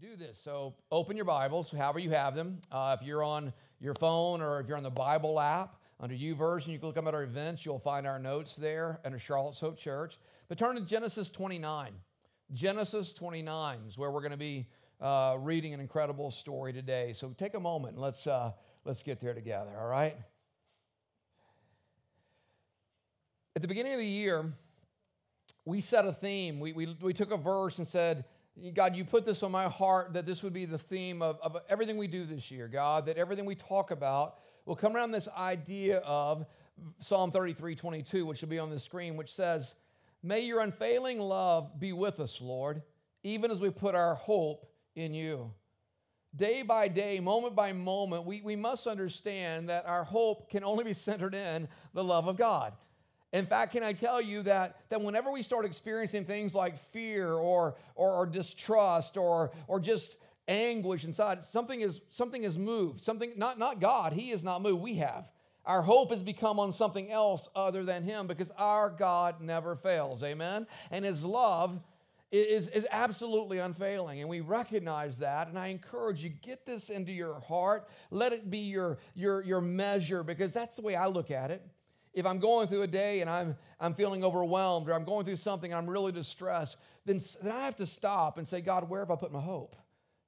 do this. So open your Bibles, however you have them. Uh, if you're on your phone or if you're on the Bible app, under YouVersion, you can look up at our events. You'll find our notes there under Charlotte's Hope Church. But turn to Genesis 29. Genesis 29 is where we're going to be uh, reading an incredible story today. So take a moment and let's, uh, let's get there together, all right? At the beginning of the year, we set a theme. We, we, we took a verse and said, God, you put this on my heart that this would be the theme of, of everything we do this year, God, that everything we talk about will come around this idea of Psalm 33 22, which will be on the screen, which says, May your unfailing love be with us, Lord, even as we put our hope in you. Day by day, moment by moment, we, we must understand that our hope can only be centered in the love of God. In fact, can I tell you that, that whenever we start experiencing things like fear or, or, or distrust or, or just anguish inside, something is, something is moved. Something, not, not God, He is not moved, we have. Our hope has become on something else other than Him because our God never fails. Amen? And His love is, is absolutely unfailing. And we recognize that. And I encourage you, get this into your heart. Let it be your, your, your measure because that's the way I look at it if I'm going through a day and I'm, I'm feeling overwhelmed or I'm going through something I'm really distressed, then, then I have to stop and say, God, where have I put my hope?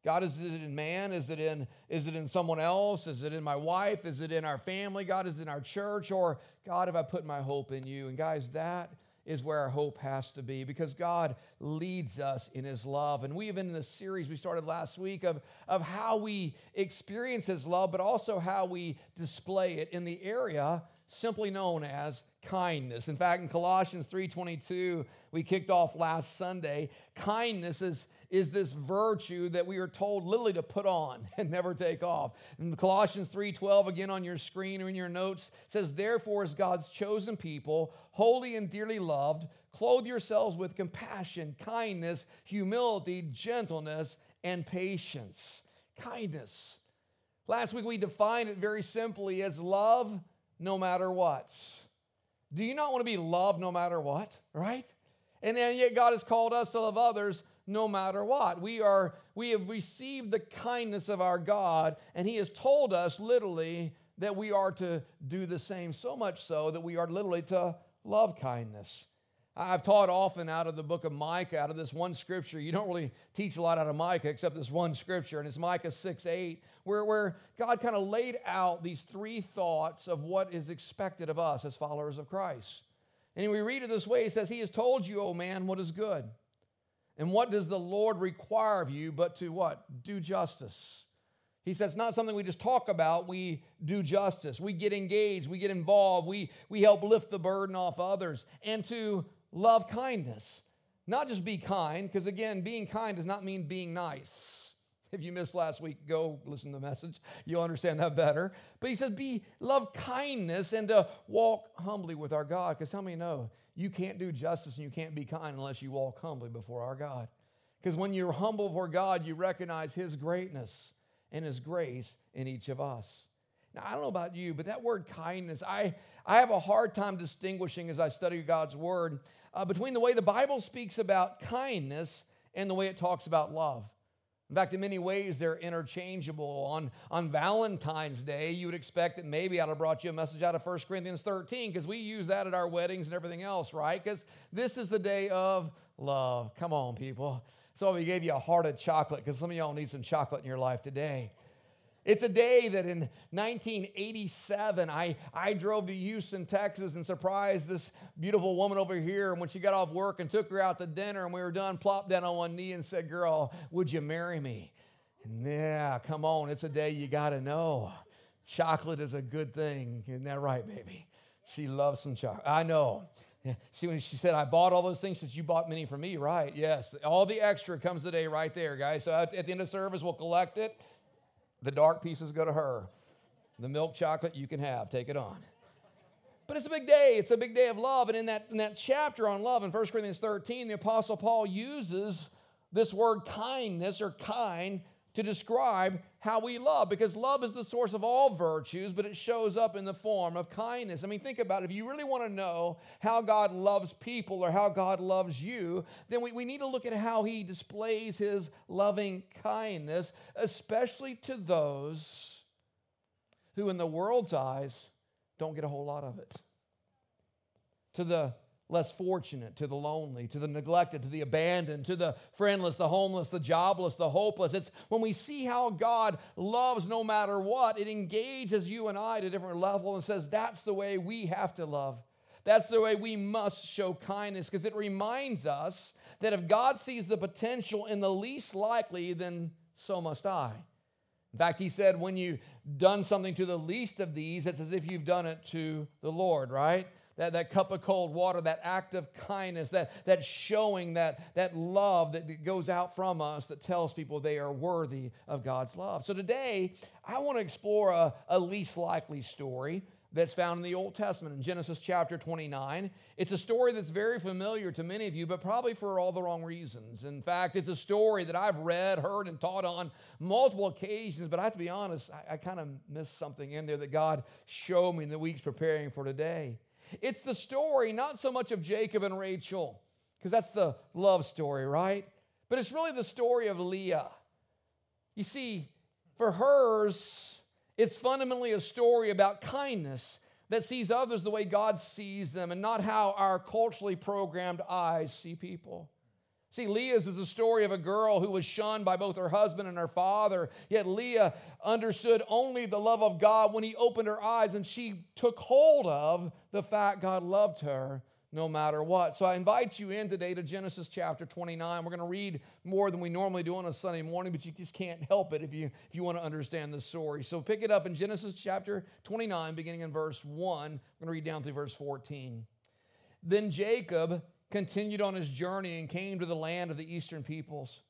God, is it in man? Is it in, is it in someone else? Is it in my wife? Is it in our family? God, is it in our church? Or God, have I put my hope in you? And guys, that is where our hope has to be because God leads us in His love. And we been in the series we started last week of, of how we experience His love, but also how we display it in the area simply known as kindness. In fact, in Colossians 3:22, we kicked off last Sunday, kindness is, is this virtue that we are told literally to put on and never take off. In Colossians 3:12 again on your screen or in your notes says, "Therefore as God's chosen people, holy and dearly loved, clothe yourselves with compassion, kindness, humility, gentleness, and patience." Kindness. Last week we defined it very simply as love no matter what. Do you not want to be loved no matter what, right? And then yet God has called us to love others no matter what. We are we have received the kindness of our God and he has told us literally that we are to do the same so much so that we are literally to love kindness. I've taught often out of the book of Micah, out of this one scripture. You don't really teach a lot out of Micah except this one scripture, and it's Micah 6 8, where, where God kind of laid out these three thoughts of what is expected of us as followers of Christ. And we read it this way He says, He has told you, O man, what is good. And what does the Lord require of you but to what? Do justice. He says, not something we just talk about, we do justice. We get engaged, we get involved, we, we help lift the burden off others, and to love kindness. Not just be kind, because again, being kind does not mean being nice. If you missed last week, go listen to the message. You'll understand that better. But he says, be love kindness and to walk humbly with our God. Because how many know you can't do justice and you can't be kind unless you walk humbly before our God? Because when you're humble before God, you recognize his greatness and his grace in each of us. Now, I don't know about you, but that word kindness, I, I have a hard time distinguishing as I study God's word uh, between the way the Bible speaks about kindness and the way it talks about love. In fact, in many ways, they're interchangeable. On, on Valentine's Day, you would expect that maybe I'd have brought you a message out of 1 Corinthians 13 because we use that at our weddings and everything else, right? Because this is the day of love. Come on, people. So we gave you a heart of chocolate because some of y'all need some chocolate in your life today. It's a day that in 1987, I, I drove to Houston, Texas, and surprised this beautiful woman over here. And when she got off work and took her out to dinner, and we were done, plopped down on one knee and said, Girl, would you marry me? And yeah, come on, it's a day you got to know. Chocolate is a good thing. Isn't that right, baby? She loves some chocolate. I know. See, when she said, I bought all those things, she says, You bought many for me, right? Yes. All the extra comes today right there, guys. So at the end of service, we'll collect it the dark pieces go to her. The milk chocolate you can have. Take it on. But it's a big day. It's a big day of love. And in that, in that chapter on love in 1 Corinthians 13, the Apostle Paul uses this word kindness or kind to describe how we love because love is the source of all virtues, but it shows up in the form of kindness. I mean, think about it. If you really want to know how God loves people or how God loves you, then we, we need to look at how He displays His loving kindness, especially to those who, in the world's eyes, don't get a whole lot of it. To the less fortunate, to the lonely, to the neglected, to the abandoned, to the friendless, the homeless, the jobless, the hopeless. It's when we see how God loves no matter what, it engages you and I at a different level and says that's the way we have to love. That's the way we must show kindness because it reminds us that if God sees the potential in the least likely, then so must I. In fact, he said, when you've done something to the least of these, it's as if you've done it to the Lord, right? That, that cup of cold water, that act of kindness, that, that showing that, that love that goes out from us that tells people they are worthy of God's love. So today, I want to explore a, a least likely story that's found in the Old Testament in Genesis chapter 29. It's a story that's very familiar to many of you, but probably for all the wrong reasons. In fact, it's a story that I've read, heard, and taught on multiple occasions, but I have to be honest, I, I kind of missed something in there that God showed me in the weeks preparing for today. It's the story, not so much of Jacob and Rachel, because that's the love story, right? But it's really the story of Leah. You see, for hers, it's fundamentally a story about kindness that sees others the way God sees them and not how our culturally programmed eyes see people. See, Leah's is the story of a girl who was shunned by both her husband and her father. Yet Leah understood only the love of God when he opened her eyes and she took hold of the fact God loved her no matter what. So I invite you in today to Genesis chapter 29. We're going to read more than we normally do on a Sunday morning, but you just can't help it if you if you want to understand the story. So pick it up in Genesis chapter 29 beginning in verse 1. I'm going to read down through verse 14. Then Jacob continued on his journey and came to the land of the eastern peoples.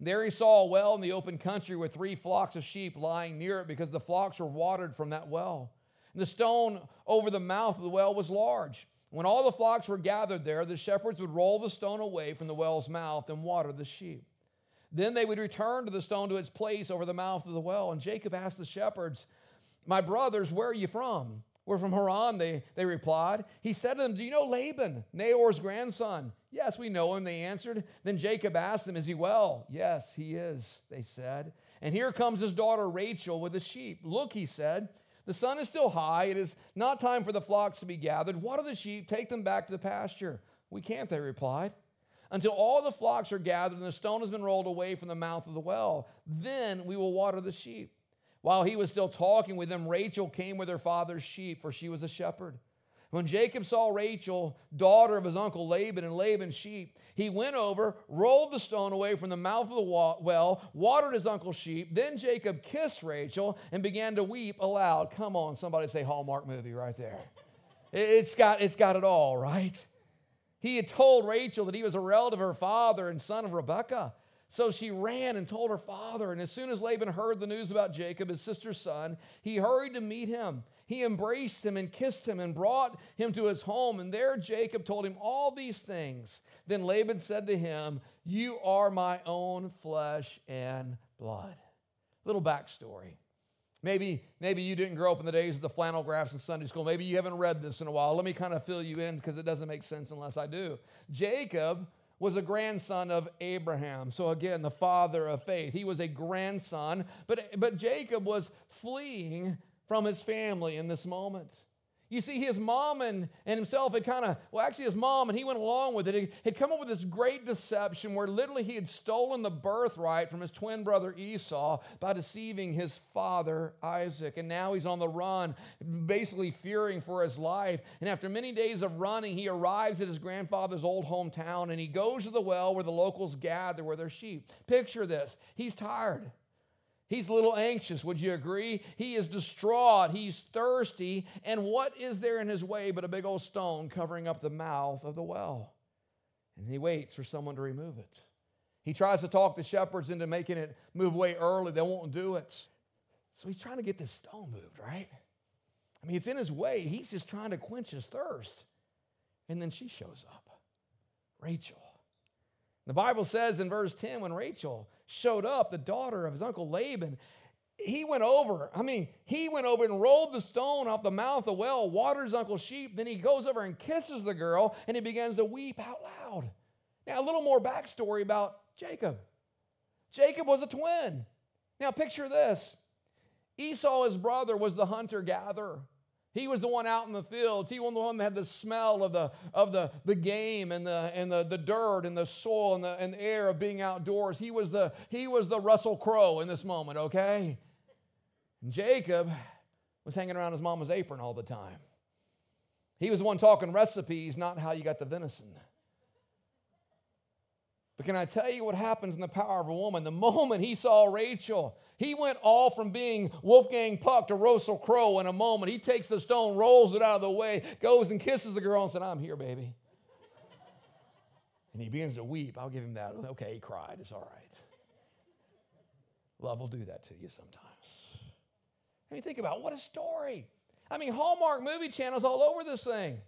There he saw a well in the open country with three flocks of sheep lying near it because the flocks were watered from that well. And the stone over the mouth of the well was large. When all the flocks were gathered there, the shepherds would roll the stone away from the well's mouth and water the sheep. Then they would return to the stone to its place over the mouth of the well. And Jacob asked the shepherds, My brothers, where are you from? We're from Haran, they, they replied. He said to them, Do you know Laban, Nahor's grandson? Yes, we know him, they answered. Then Jacob asked them, Is he well? Yes, he is, they said. And here comes his daughter Rachel with the sheep. Look, he said, the sun is still high. It is not time for the flocks to be gathered. Water the sheep, take them back to the pasture. We can't, they replied. Until all the flocks are gathered and the stone has been rolled away from the mouth of the well, then we will water the sheep. While he was still talking with them, Rachel came with her father's sheep, for she was a shepherd. When Jacob saw Rachel, daughter of his uncle Laban, and Laban's sheep, he went over, rolled the stone away from the mouth of the well, watered his uncle's sheep. Then Jacob kissed Rachel and began to weep aloud. Come on, somebody say Hallmark movie right there. It's got, it's got it all, right? He had told Rachel that he was a relative of her father and son of Rebekah. So she ran and told her father. And as soon as Laban heard the news about Jacob, his sister's son, he hurried to meet him. He embraced him and kissed him and brought him to his home. And there Jacob told him all these things. Then Laban said to him, You are my own flesh and blood. Little backstory. Maybe, maybe you didn't grow up in the days of the flannel graphs in Sunday school. Maybe you haven't read this in a while. Let me kind of fill you in because it doesn't make sense unless I do. Jacob was a grandson of Abraham. So again, the father of faith. He was a grandson, but, but Jacob was fleeing from his family in this moment. You see, his mom and, and himself had kind of, well, actually, his mom, and he went along with it, he had come up with this great deception where literally he had stolen the birthright from his twin brother Esau by deceiving his father Isaac. And now he's on the run, basically fearing for his life. And after many days of running, he arrives at his grandfather's old hometown and he goes to the well where the locals gather with their sheep. Picture this he's tired. He's a little anxious, would you agree? He is distraught. He's thirsty. And what is there in his way but a big old stone covering up the mouth of the well? And he waits for someone to remove it. He tries to talk the shepherds into making it move away early. They won't do it. So he's trying to get this stone moved, right? I mean, it's in his way. He's just trying to quench his thirst. And then she shows up Rachel. The Bible says in verse 10 when Rachel showed up, the daughter of his uncle Laban, he went over. I mean, he went over and rolled the stone off the mouth of the well, waters uncle's sheep. Then he goes over and kisses the girl, and he begins to weep out loud. Now, a little more backstory about Jacob. Jacob was a twin. Now, picture this Esau, his brother, was the hunter gatherer. He was the one out in the fields. He was the one that had the smell of the, of the, the game and, the, and the, the dirt and the soil and the, and the air of being outdoors. He was, the, he was the Russell Crowe in this moment, okay? And Jacob was hanging around his mama's apron all the time. He was the one talking recipes, not how you got the venison. But can I tell you what happens in the power of a woman? The moment he saw Rachel, he went all from being Wolfgang Puck to Russell Crowe in a moment. He takes the stone, rolls it out of the way, goes and kisses the girl and said, I'm here, baby. and he begins to weep. I'll give him that. Okay, he cried. It's all right. Love will do that to you sometimes. I mean, think about it. what a story. I mean, Hallmark movie channels all over this thing.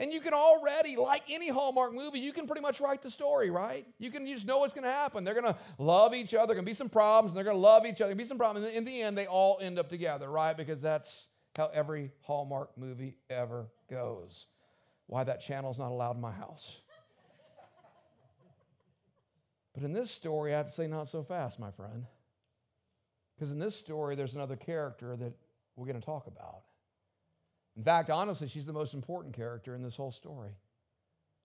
And you can already, like any Hallmark movie, you can pretty much write the story, right? You can you just know what's going to happen. They're going to love each other. Going to be some problems, and they're going to love each other. Going to be some problems. And in the end, they all end up together, right? Because that's how every Hallmark movie ever goes. Why that channel's not allowed in my house. But in this story, I have to say, not so fast, my friend. Because in this story, there's another character that we're going to talk about. In fact, honestly, she's the most important character in this whole story.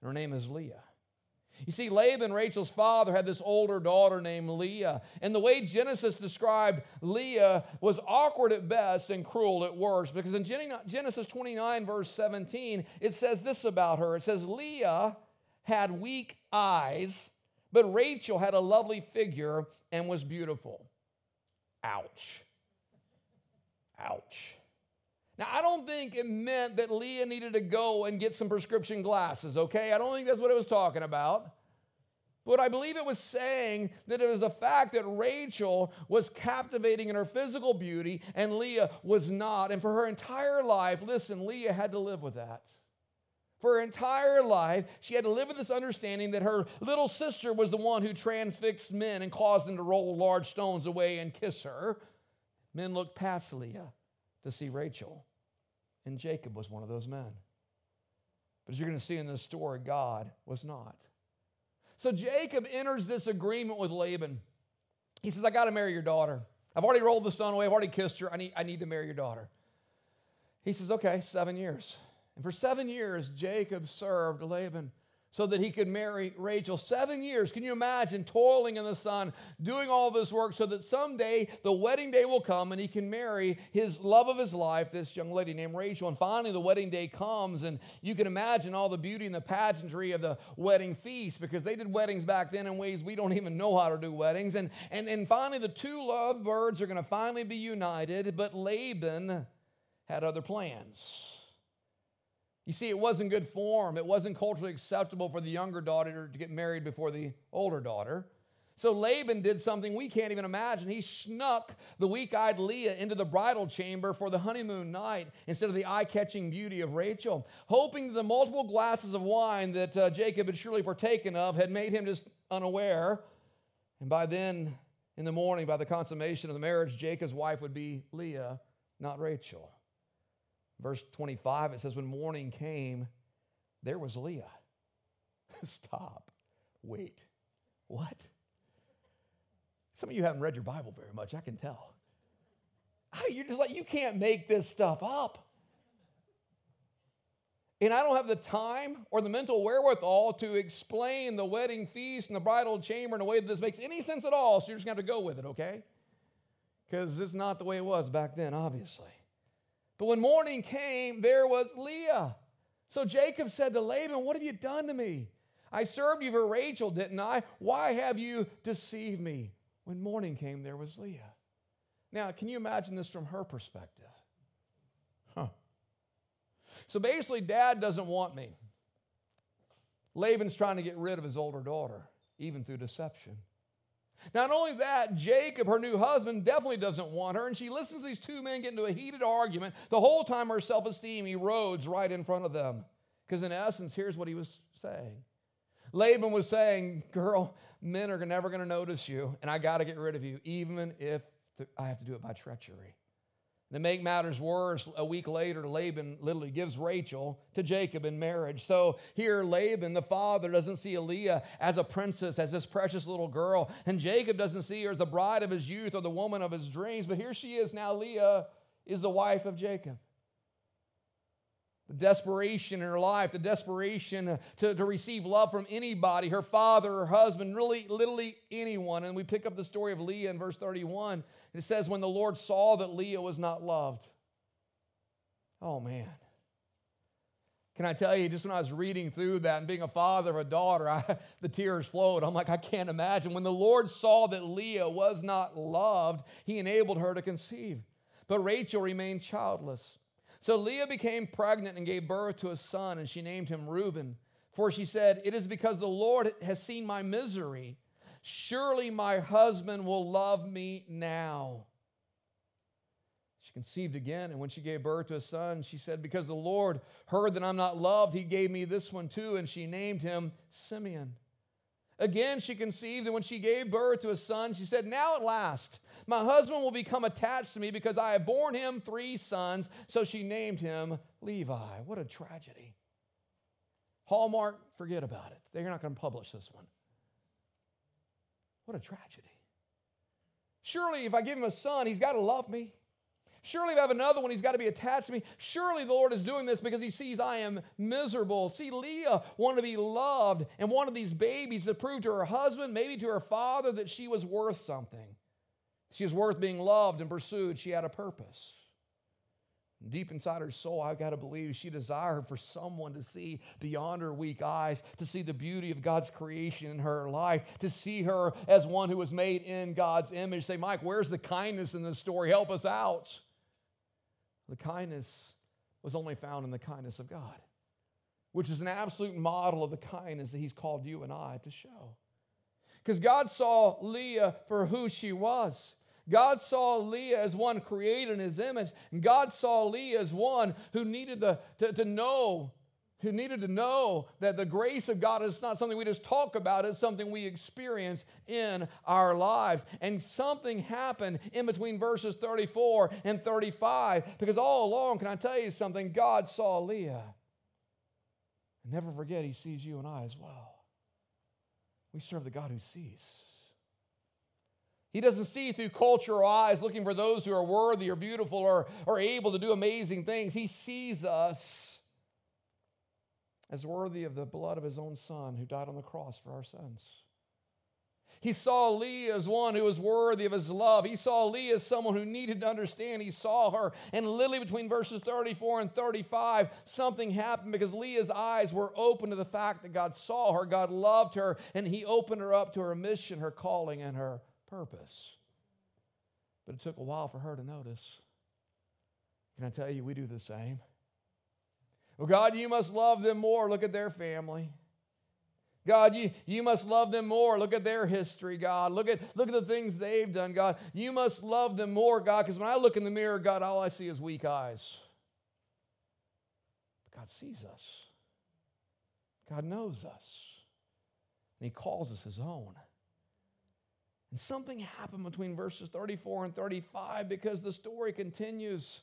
Her name is Leah. You see, Laban, Rachel's father, had this older daughter named Leah. And the way Genesis described Leah was awkward at best and cruel at worst. Because in Genesis 29, verse 17, it says this about her it says, Leah had weak eyes, but Rachel had a lovely figure and was beautiful. Ouch. Ouch. Now, I don't think it meant that Leah needed to go and get some prescription glasses, okay? I don't think that's what it was talking about. But I believe it was saying that it was a fact that Rachel was captivating in her physical beauty and Leah was not. And for her entire life, listen, Leah had to live with that. For her entire life, she had to live with this understanding that her little sister was the one who transfixed men and caused them to roll large stones away and kiss her. Men looked past Leah to see Rachel. And Jacob was one of those men. But as you're going to see in this story, God was not. So Jacob enters this agreement with Laban. He says, I got to marry your daughter. I've already rolled the stone away. I've already kissed her. I need, I need to marry your daughter. He says, Okay, seven years. And for seven years, Jacob served Laban so that he could marry Rachel. Seven years. Can you imagine toiling in the sun, doing all this work so that someday the wedding day will come and he can marry his love of his life, this young lady named Rachel. And finally, the wedding day comes, and you can imagine all the beauty and the pageantry of the wedding feast because they did weddings back then in ways we don't even know how to do weddings. And, and, and finally, the two lovebirds are going to finally be united, but Laban had other plans. You see, it wasn't good form. It wasn't culturally acceptable for the younger daughter to get married before the older daughter. So Laban did something we can't even imagine. He snuck the weak eyed Leah into the bridal chamber for the honeymoon night instead of the eye catching beauty of Rachel, hoping the multiple glasses of wine that uh, Jacob had surely partaken of had made him just unaware. And by then, in the morning, by the consummation of the marriage, Jacob's wife would be Leah, not Rachel. Verse 25, it says, When morning came, there was Leah. Stop. Wait. What? Some of you haven't read your Bible very much, I can tell. You're just like, you can't make this stuff up. And I don't have the time or the mental wherewithal to explain the wedding feast and the bridal chamber in a way that this makes any sense at all. So you're just going to have to go with it, okay? Because it's not the way it was back then, obviously. But when morning came, there was Leah. So Jacob said to Laban, What have you done to me? I served you for Rachel, didn't I? Why have you deceived me? When morning came, there was Leah. Now, can you imagine this from her perspective? Huh. So basically, dad doesn't want me. Laban's trying to get rid of his older daughter, even through deception. Not only that, Jacob, her new husband, definitely doesn't want her, and she listens to these two men get into a heated argument. The whole time her self esteem erodes right in front of them. Because in essence, here's what he was saying Laban was saying, Girl, men are never going to notice you, and I got to get rid of you, even if I have to do it by treachery. To make matters worse, a week later, Laban literally gives Rachel to Jacob in marriage. So here, Laban, the father, doesn't see Leah as a princess, as this precious little girl. And Jacob doesn't see her as the bride of his youth or the woman of his dreams. But here she is now, Leah is the wife of Jacob the desperation in her life, the desperation to, to receive love from anybody, her father, her husband, really, literally anyone. And we pick up the story of Leah in verse 31. It says, When the Lord saw that Leah was not loved. Oh, man. Can I tell you, just when I was reading through that and being a father of a daughter, I, the tears flowed. I'm like, I can't imagine. When the Lord saw that Leah was not loved, he enabled her to conceive. But Rachel remained childless. So Leah became pregnant and gave birth to a son, and she named him Reuben. For she said, It is because the Lord has seen my misery. Surely my husband will love me now. She conceived again, and when she gave birth to a son, she said, Because the Lord heard that I'm not loved, he gave me this one too, and she named him Simeon. Again, she conceived, and when she gave birth to a son, she said, Now at last, my husband will become attached to me because I have borne him three sons. So she named him Levi. What a tragedy. Hallmark, forget about it. They're not going to publish this one. What a tragedy. Surely, if I give him a son, he's got to love me. Surely, if I have another one, he's got to be attached to me. Surely the Lord is doing this because he sees I am miserable. See, Leah wanted to be loved and wanted these babies to prove to her husband, maybe to her father, that she was worth something. She was worth being loved and pursued. She had a purpose. Deep inside her soul, I've got to believe she desired for someone to see beyond her weak eyes, to see the beauty of God's creation in her life, to see her as one who was made in God's image. Say, Mike, where's the kindness in this story? Help us out. The kindness was only found in the kindness of God, which is an absolute model of the kindness that He's called you and I to show. Because God saw Leah for who she was. God saw Leah as one created in his image, and God saw Leah as one who needed the, to, to know who needed to know that the grace of God is not something we just talk about, it's something we experience in our lives. And something happened in between verses 34 and 35 because all along, can I tell you something? God saw Leah. And never forget, He sees you and I as well. We serve the God who sees. He doesn't see through cultural eyes looking for those who are worthy or beautiful or, or able to do amazing things. He sees us as worthy of the blood of his own son who died on the cross for our sins. He saw Leah as one who was worthy of his love. He saw Leah as someone who needed to understand. He saw her. And literally between verses 34 and 35, something happened because Leah's eyes were open to the fact that God saw her, God loved her, and he opened her up to her mission, her calling, and her purpose. But it took a while for her to notice. Can I tell you, we do the same? Well, God, you must love them more. Look at their family. God, you, you must love them more. Look at their history, God. Look at, look at the things they've done, God. You must love them more, God, because when I look in the mirror, God, all I see is weak eyes. But God sees us, God knows us, and He calls us His own. And something happened between verses 34 and 35 because the story continues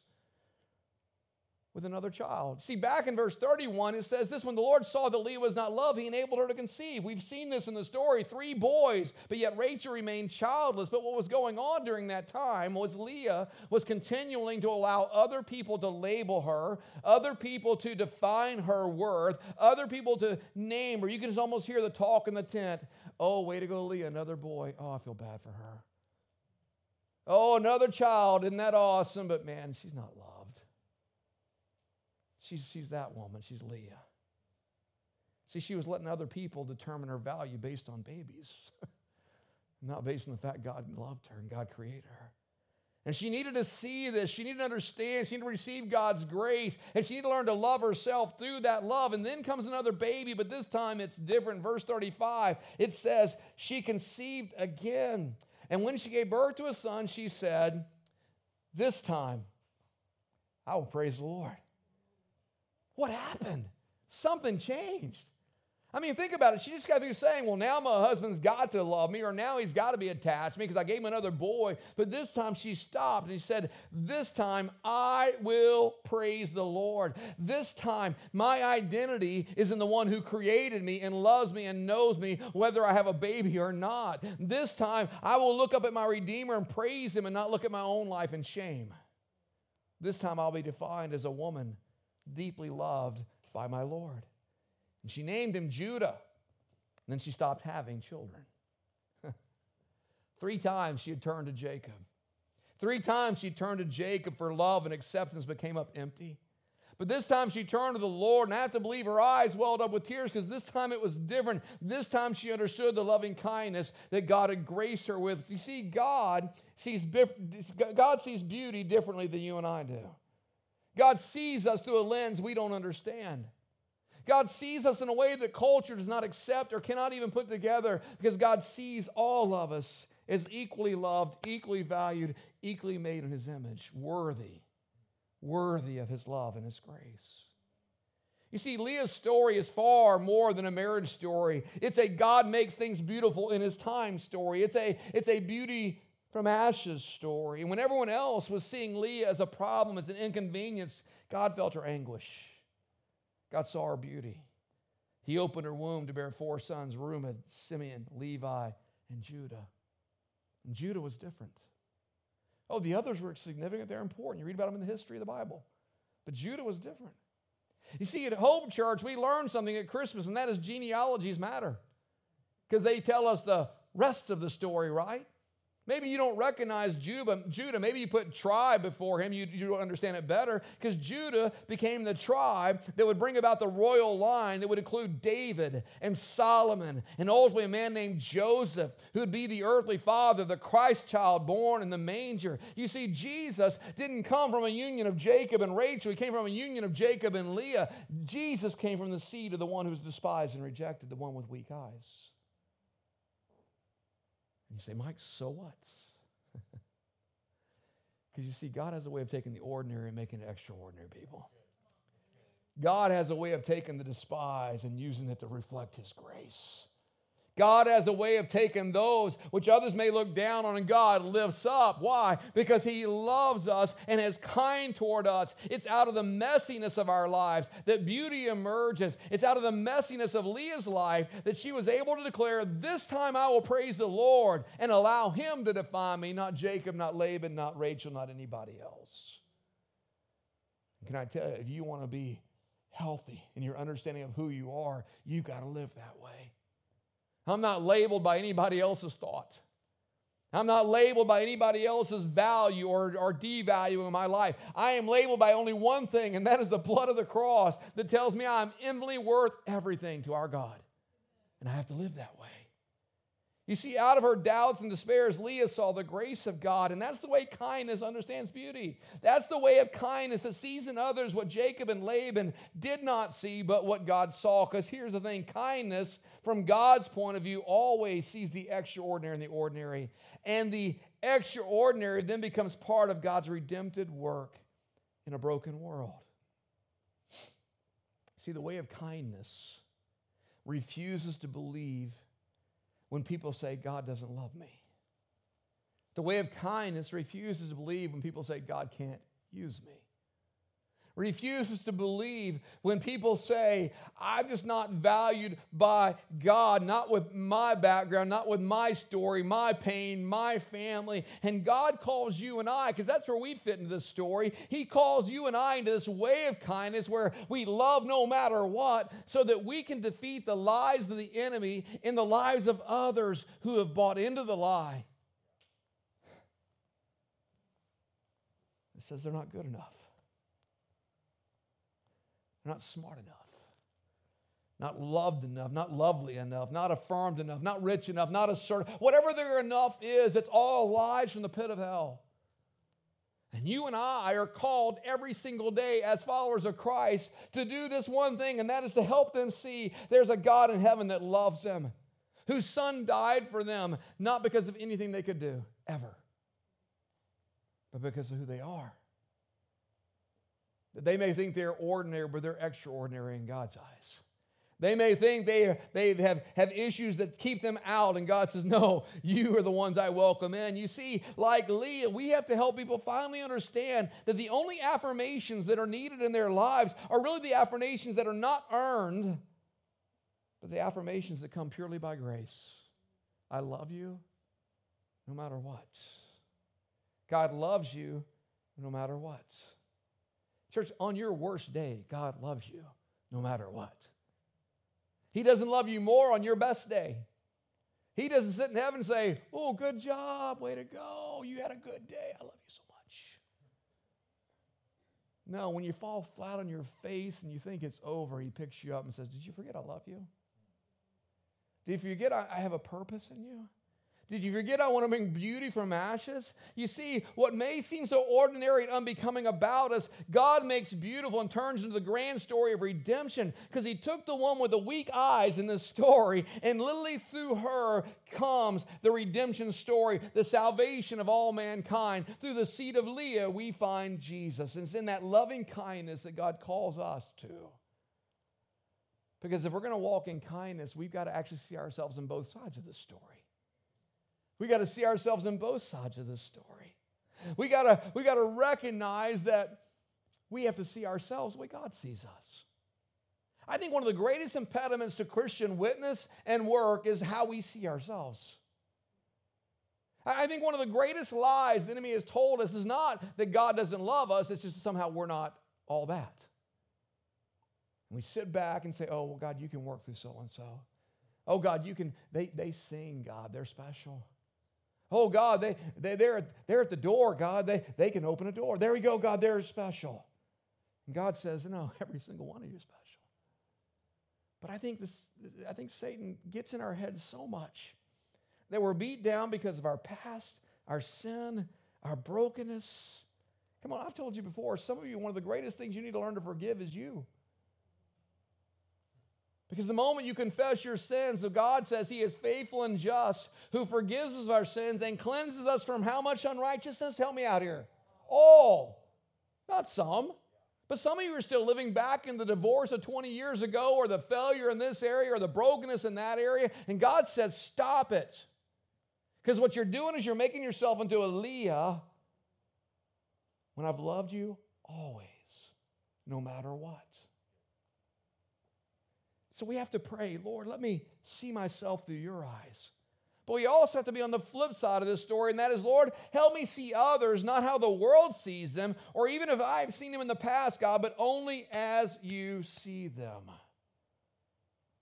with another child. See, back in verse 31, it says this when the Lord saw that Leah was not loved, he enabled her to conceive. We've seen this in the story three boys, but yet Rachel remained childless. But what was going on during that time was Leah was continuing to allow other people to label her, other people to define her worth, other people to name her. You can just almost hear the talk in the tent. Oh, way to go, Leah, another boy. Oh, I feel bad for her. Oh, another child. Isn't that awesome? But man, she's not loved. She's, she's that woman. She's Leah. See, she was letting other people determine her value based on babies, not based on the fact God loved her and God created her. And she needed to see this. She needed to understand. She needed to receive God's grace. And she needed to learn to love herself through that love. And then comes another baby, but this time it's different. Verse 35, it says, She conceived again. And when she gave birth to a son, she said, This time I will praise the Lord. What happened? Something changed. I mean, think about it. She just got through saying, Well, now my husband's got to love me, or now he's got to be attached to me because I gave him another boy. But this time she stopped and she said, This time I will praise the Lord. This time my identity is in the one who created me and loves me and knows me, whether I have a baby or not. This time I will look up at my Redeemer and praise him and not look at my own life in shame. This time I'll be defined as a woman deeply loved by my Lord. And she named him Judah. And then she stopped having children. Three times she had turned to Jacob. Three times she turned to Jacob for love and acceptance, but came up empty. But this time she turned to the Lord, and I have to believe her eyes welled up with tears because this time it was different. This time she understood the loving kindness that God had graced her with. You see, God sees, God sees beauty differently than you and I do. God sees us through a lens we don't understand. God sees us in a way that culture does not accept or cannot even put together because God sees all of us as equally loved, equally valued, equally made in His image, worthy, worthy of His love and His grace. You see, Leah's story is far more than a marriage story. It's a God makes things beautiful in His time story. It's a, it's a beauty from ashes story. And when everyone else was seeing Leah as a problem, as an inconvenience, God felt her anguish. God saw her beauty. He opened her womb to bear four sons Reuben, Simeon, Levi, and Judah. And Judah was different. Oh, the others were significant. They're important. You read about them in the history of the Bible. But Judah was different. You see, at Hope Church, we learn something at Christmas, and that is genealogies matter because they tell us the rest of the story, right? Maybe you don't recognize Judah. Maybe you put tribe before him. You, you understand it better because Judah became the tribe that would bring about the royal line that would include David and Solomon and ultimately a man named Joseph who would be the earthly father, the Christ child born in the manger. You see, Jesus didn't come from a union of Jacob and Rachel. He came from a union of Jacob and Leah. Jesus came from the seed of the one who was despised and rejected, the one with weak eyes. And you say, Mike, so what? Because you see, God has a way of taking the ordinary and making it extraordinary people. God has a way of taking the despised and using it to reflect His grace. God has a way of taking those which others may look down on, and God lifts up. Why? Because He loves us and is kind toward us. It's out of the messiness of our lives that beauty emerges. It's out of the messiness of Leah's life that she was able to declare, This time I will praise the Lord and allow Him to define me, not Jacob, not Laban, not Rachel, not anybody else. Can I tell you, if you want to be healthy in your understanding of who you are, you've got to live that way. I'm not labeled by anybody else's thought. I'm not labeled by anybody else's value or, or devaluing my life. I am labeled by only one thing, and that is the blood of the cross that tells me I'm infinitely worth everything to our God. And I have to live that way. You see, out of her doubts and despairs, Leah saw the grace of God, and that's the way kindness understands beauty. That's the way of kindness that sees in others what Jacob and Laban did not see, but what God saw. Because here's the thing kindness, from God's point of view, always sees the extraordinary in the ordinary. And the extraordinary then becomes part of God's redemptive work in a broken world. See, the way of kindness refuses to believe when people say, God doesn't love me. The way of kindness refuses to believe when people say, God can't use me refuses to believe when people say, I'm just not valued by God, not with my background, not with my story, my pain, my family. And God calls you and I, because that's where we fit into this story, He calls you and I into this way of kindness where we love no matter what, so that we can defeat the lies of the enemy in the lives of others who have bought into the lie. It says they're not good enough. They're not smart enough, not loved enough, not lovely enough, not affirmed enough, not rich enough, not assertive. Whatever their enough is, it's all lies from the pit of hell. And you and I are called every single day as followers of Christ to do this one thing, and that is to help them see there's a God in heaven that loves them, whose son died for them, not because of anything they could do, ever, but because of who they are. They may think they're ordinary, but they're extraordinary in God's eyes. They may think they, they have, have issues that keep them out, and God says, No, you are the ones I welcome in. You see, like Leah, we have to help people finally understand that the only affirmations that are needed in their lives are really the affirmations that are not earned, but the affirmations that come purely by grace. I love you no matter what. God loves you no matter what. Church, on your worst day, God loves you no matter what. He doesn't love you more on your best day. He doesn't sit in heaven and say, Oh, good job, way to go. You had a good day. I love you so much. No, when you fall flat on your face and you think it's over, He picks you up and says, Did you forget I love you? Did you forget I have a purpose in you? Did you forget I want to bring beauty from ashes? You see, what may seem so ordinary and unbecoming about us, God makes beautiful and turns into the grand story of redemption because He took the one with the weak eyes in this story, and literally through her comes the redemption story, the salvation of all mankind. Through the seed of Leah, we find Jesus. And it's in that loving kindness that God calls us to. Because if we're going to walk in kindness, we've got to actually see ourselves in both sides of the story. We got to see ourselves in both sides of the story. We got to we got to recognize that we have to see ourselves the way God sees us. I think one of the greatest impediments to Christian witness and work is how we see ourselves. I think one of the greatest lies the enemy has told us is not that God doesn't love us, it's just somehow we're not all that. And we sit back and say, oh, well, God, you can work through so and so. Oh, God, you can, they, they sing, God, they're special. Oh, God, they, they, they're, they're at the door, God. They, they can open a door. There we go, God, they're special. And God says, No, every single one of you is special. But I think, this, I think Satan gets in our heads so much that we're beat down because of our past, our sin, our brokenness. Come on, I've told you before, some of you, one of the greatest things you need to learn to forgive is you. Because the moment you confess your sins, so God says He is faithful and just, who forgives us our sins and cleanses us from how much unrighteousness? Help me out here. All. Not some. But some of you are still living back in the divorce of 20 years ago, or the failure in this area, or the brokenness in that area. And God says, stop it. Because what you're doing is you're making yourself into a Leah when I've loved you always, no matter what. So we have to pray, Lord, let me see myself through your eyes. But we also have to be on the flip side of this story, and that is, Lord, help me see others, not how the world sees them, or even if I've seen them in the past, God, but only as you see them.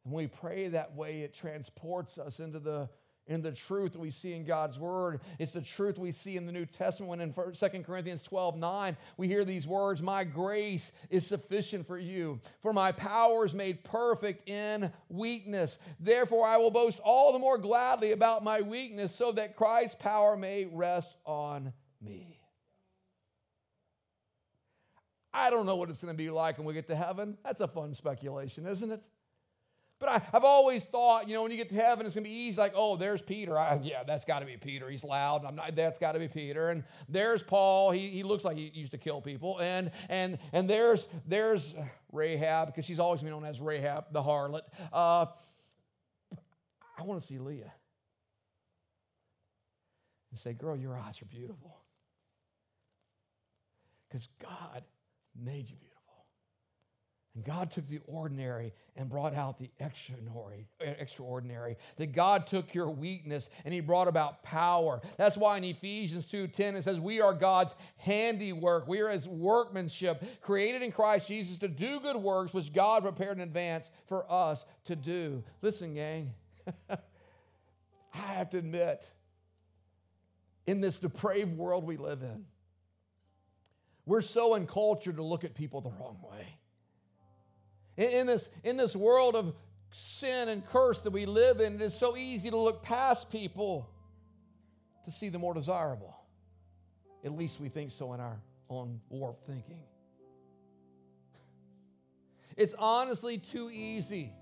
And when we pray that way, it transports us into the in the truth we see in God's word. It's the truth we see in the New Testament when in 2 Corinthians 12 9, we hear these words My grace is sufficient for you, for my power is made perfect in weakness. Therefore, I will boast all the more gladly about my weakness, so that Christ's power may rest on me. I don't know what it's going to be like when we get to heaven. That's a fun speculation, isn't it? But I, have always thought, you know, when you get to heaven, it's going to be easy. Like, oh, there's Peter. I, yeah, that's got to be Peter. He's loud. I'm not. That's got to be Peter. And there's Paul. He, he looks like he used to kill people. And and and there's there's Rahab because she's always been known as Rahab, the harlot. Uh, I want to see Leah and say, girl, your eyes are beautiful because God made you beautiful. And God took the ordinary and brought out the extraordinary. That God took your weakness and he brought about power. That's why in Ephesians 2:10 it says we are God's handiwork. We are his workmanship, created in Christ Jesus to do good works which God prepared in advance for us to do. Listen, gang. I have to admit in this depraved world we live in, we're so encultured to look at people the wrong way. In, this, in this world of sin and curse that we live in, it is so easy to look past people to see the more desirable. At least we think so in our own warped thinking. It's honestly too easy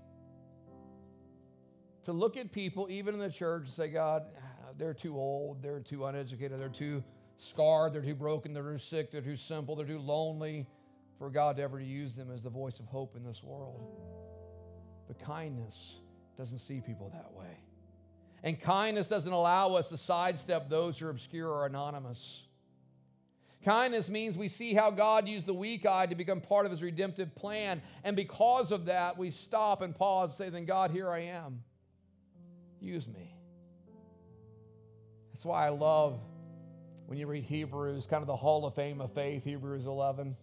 to look at people, even in the church, and say, God, they're too old, they're too uneducated, they're too scarred, they're too broken, they're too sick, they're too simple, they're too lonely for God to ever use them as the voice of hope in this world. But kindness doesn't see people that way. And kindness doesn't allow us to sidestep those who are obscure or anonymous. Kindness means we see how God used the weak eye to become part of his redemptive plan. And because of that, we stop and pause and say, Then God, here I am. Use me. That's why I love when you read Hebrews, kind of the Hall of Fame of faith, Hebrews 11.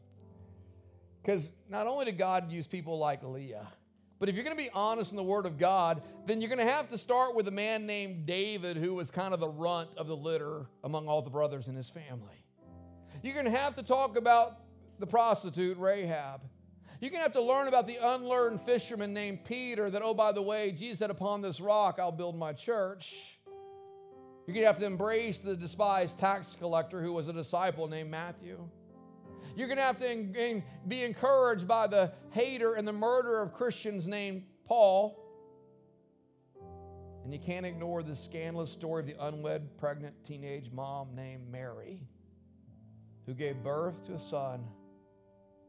Because not only did God use people like Leah, but if you're going to be honest in the Word of God, then you're going to have to start with a man named David, who was kind of the runt of the litter among all the brothers in his family. You're going to have to talk about the prostitute, Rahab. You're going to have to learn about the unlearned fisherman named Peter, that, oh, by the way, Jesus said, Upon this rock I'll build my church. You're going to have to embrace the despised tax collector who was a disciple named Matthew. You're going to have to be encouraged by the hater and the murderer of Christians named Paul. And you can't ignore the scandalous story of the unwed pregnant teenage mom named Mary, who gave birth to a son,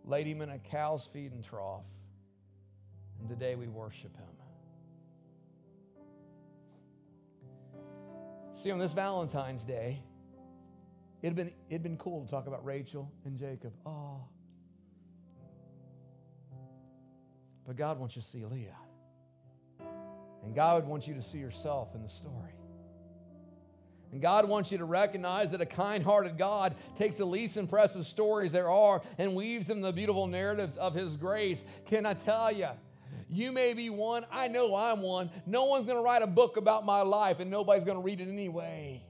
laid him in a cow's feeding trough, and today we worship him. See, on this Valentine's Day, it'd been, it'd been cool to talk about Rachel and Jacob. Oh. But God wants you to see Leah. And God wants you to see yourself in the story. And God wants you to recognize that a kind hearted God takes the least impressive stories there are and weaves them the beautiful narratives of His grace. Can I tell you? You may be one. I know I'm one. No one's going to write a book about my life, and nobody's going to read it anyway.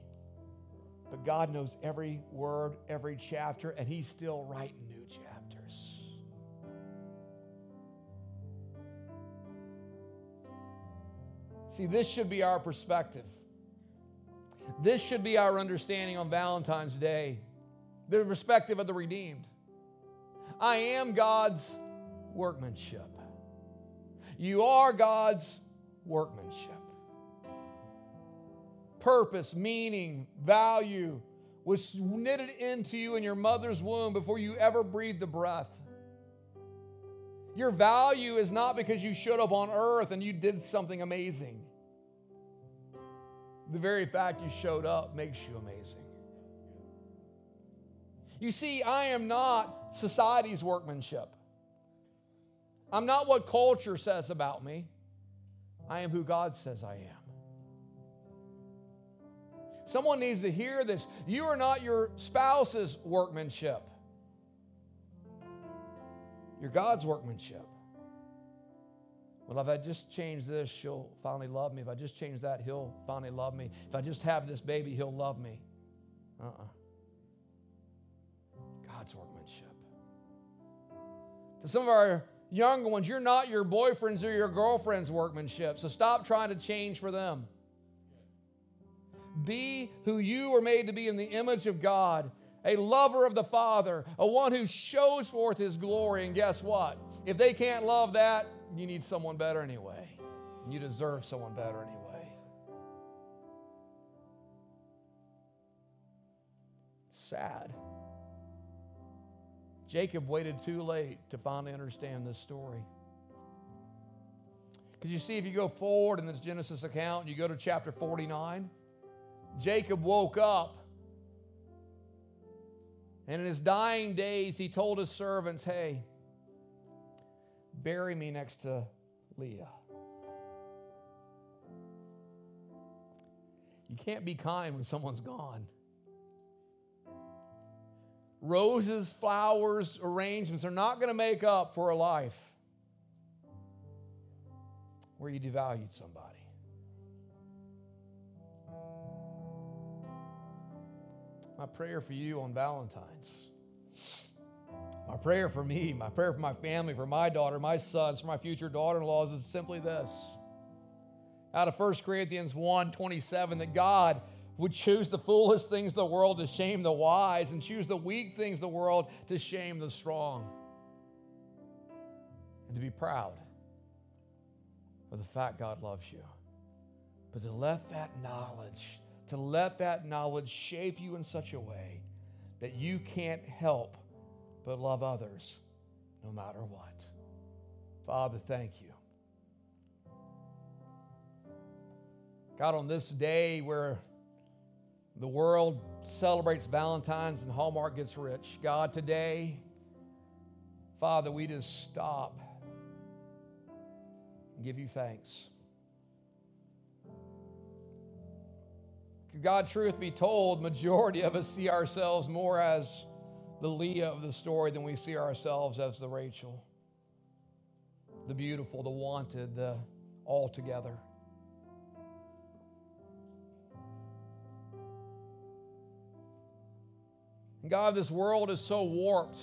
But God knows every word, every chapter, and He's still writing new chapters. See, this should be our perspective. This should be our understanding on Valentine's Day, the perspective of the redeemed. I am God's workmanship. You are God's workmanship. Purpose, meaning, value was knitted into you in your mother's womb before you ever breathed a breath. Your value is not because you showed up on earth and you did something amazing. The very fact you showed up makes you amazing. You see, I am not society's workmanship. I'm not what culture says about me. I am who God says I am. Someone needs to hear this. You are not your spouse's workmanship, you're God's workmanship. Well, if I just change this, she'll finally love me. If I just change that, he'll finally love me. If I just have this baby, he'll love me. Uh uh-uh. uh God's workmanship. To some of our younger ones, you're not your boyfriend's or your girlfriend's workmanship. So stop trying to change for them. Be who you were made to be in the image of God, a lover of the Father, a one who shows forth his glory. And guess what? If they can't love that, you need someone better anyway. You deserve someone better anyway. sad. Jacob waited too late to finally understand this story. Because you see, if you go forward in this Genesis account, you go to chapter 49, Jacob woke up. And in his dying days, he told his servants, Hey, bury me next to Leah. You can't be kind when someone's gone roses, flowers, arrangements are not going to make up for a life where you devalued somebody. My prayer for you on Valentine's, my prayer for me, my prayer for my family, for my daughter, my sons, for my future daughter in laws is simply this. Out of 1 Corinthians 1 27, that God would choose the foolish things of the world to shame the wise and choose the weak things of the world to shame the strong. And to be proud of the fact God loves you. But to let that knowledge, to let that knowledge shape you in such a way that you can't help but love others no matter what. Father, thank you. God, on this day where the world celebrates Valentine's and Hallmark gets rich, God, today, Father, we just stop and give you thanks. God, truth be told, majority of us see ourselves more as the Leah of the story than we see ourselves as the Rachel, the beautiful, the wanted, the altogether. God, this world is so warped,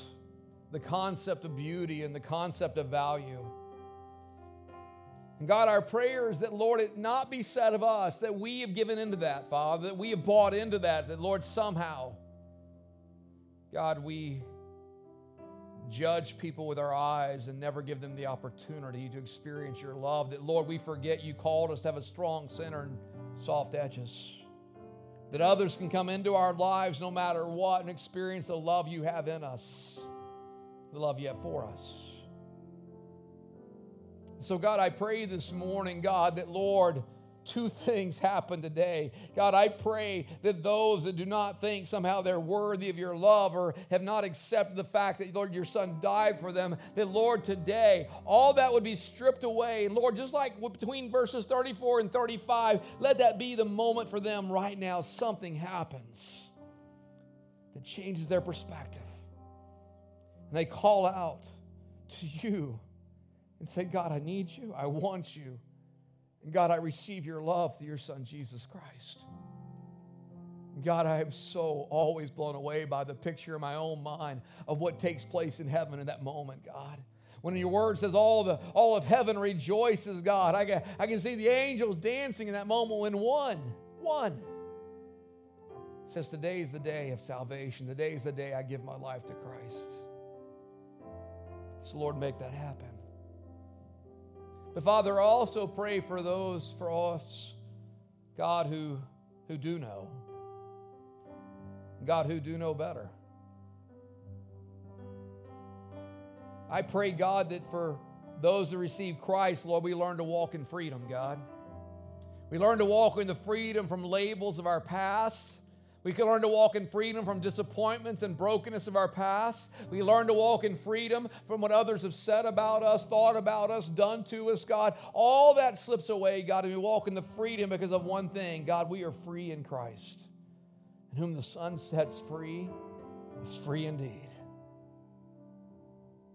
the concept of beauty and the concept of value. And God, our prayer is that, Lord, it not be said of us that we have given into that, Father, that we have bought into that, that, Lord, somehow, God, we judge people with our eyes and never give them the opportunity to experience your love. That, Lord, we forget you called us to have a strong center and soft edges. That others can come into our lives no matter what and experience the love you have in us, the love you have for us. So, God, I pray this morning, God, that Lord, two things happen today. God, I pray that those that do not think somehow they're worthy of your love or have not accepted the fact that, Lord, your son died for them, that, Lord, today, all that would be stripped away. And, Lord, just like between verses 34 and 35, let that be the moment for them right now. Something happens that changes their perspective. And they call out to you and say, God, I need you. I want you. And God, I receive your love through your Son, Jesus Christ. God, I am so always blown away by the picture in my own mind of what takes place in heaven in that moment, God. When your word says all, the, all of heaven rejoices, God, I can, I can see the angels dancing in that moment when one, one says, Today is the day of salvation. Today is the day I give my life to Christ. So, Lord, make that happen. But Father, also pray for those, for us, God, who, who do know. God, who do know better. I pray, God, that for those who receive Christ, Lord, we learn to walk in freedom, God. We learn to walk in the freedom from labels of our past. We can learn to walk in freedom from disappointments and brokenness of our past. We learn to walk in freedom from what others have said about us, thought about us, done to us, God. All that slips away, God, and we walk in the freedom because of one thing God, we are free in Christ. And whom the Son sets free is free indeed.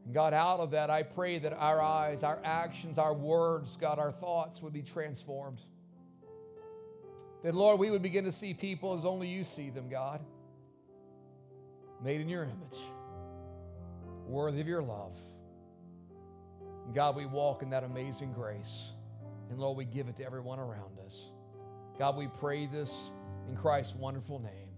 And God, out of that, I pray that our eyes, our actions, our words, God, our thoughts would be transformed. That, Lord, we would begin to see people as only you see them, God. Made in your image, worthy of your love. And God, we walk in that amazing grace. And Lord, we give it to everyone around us. God, we pray this in Christ's wonderful name.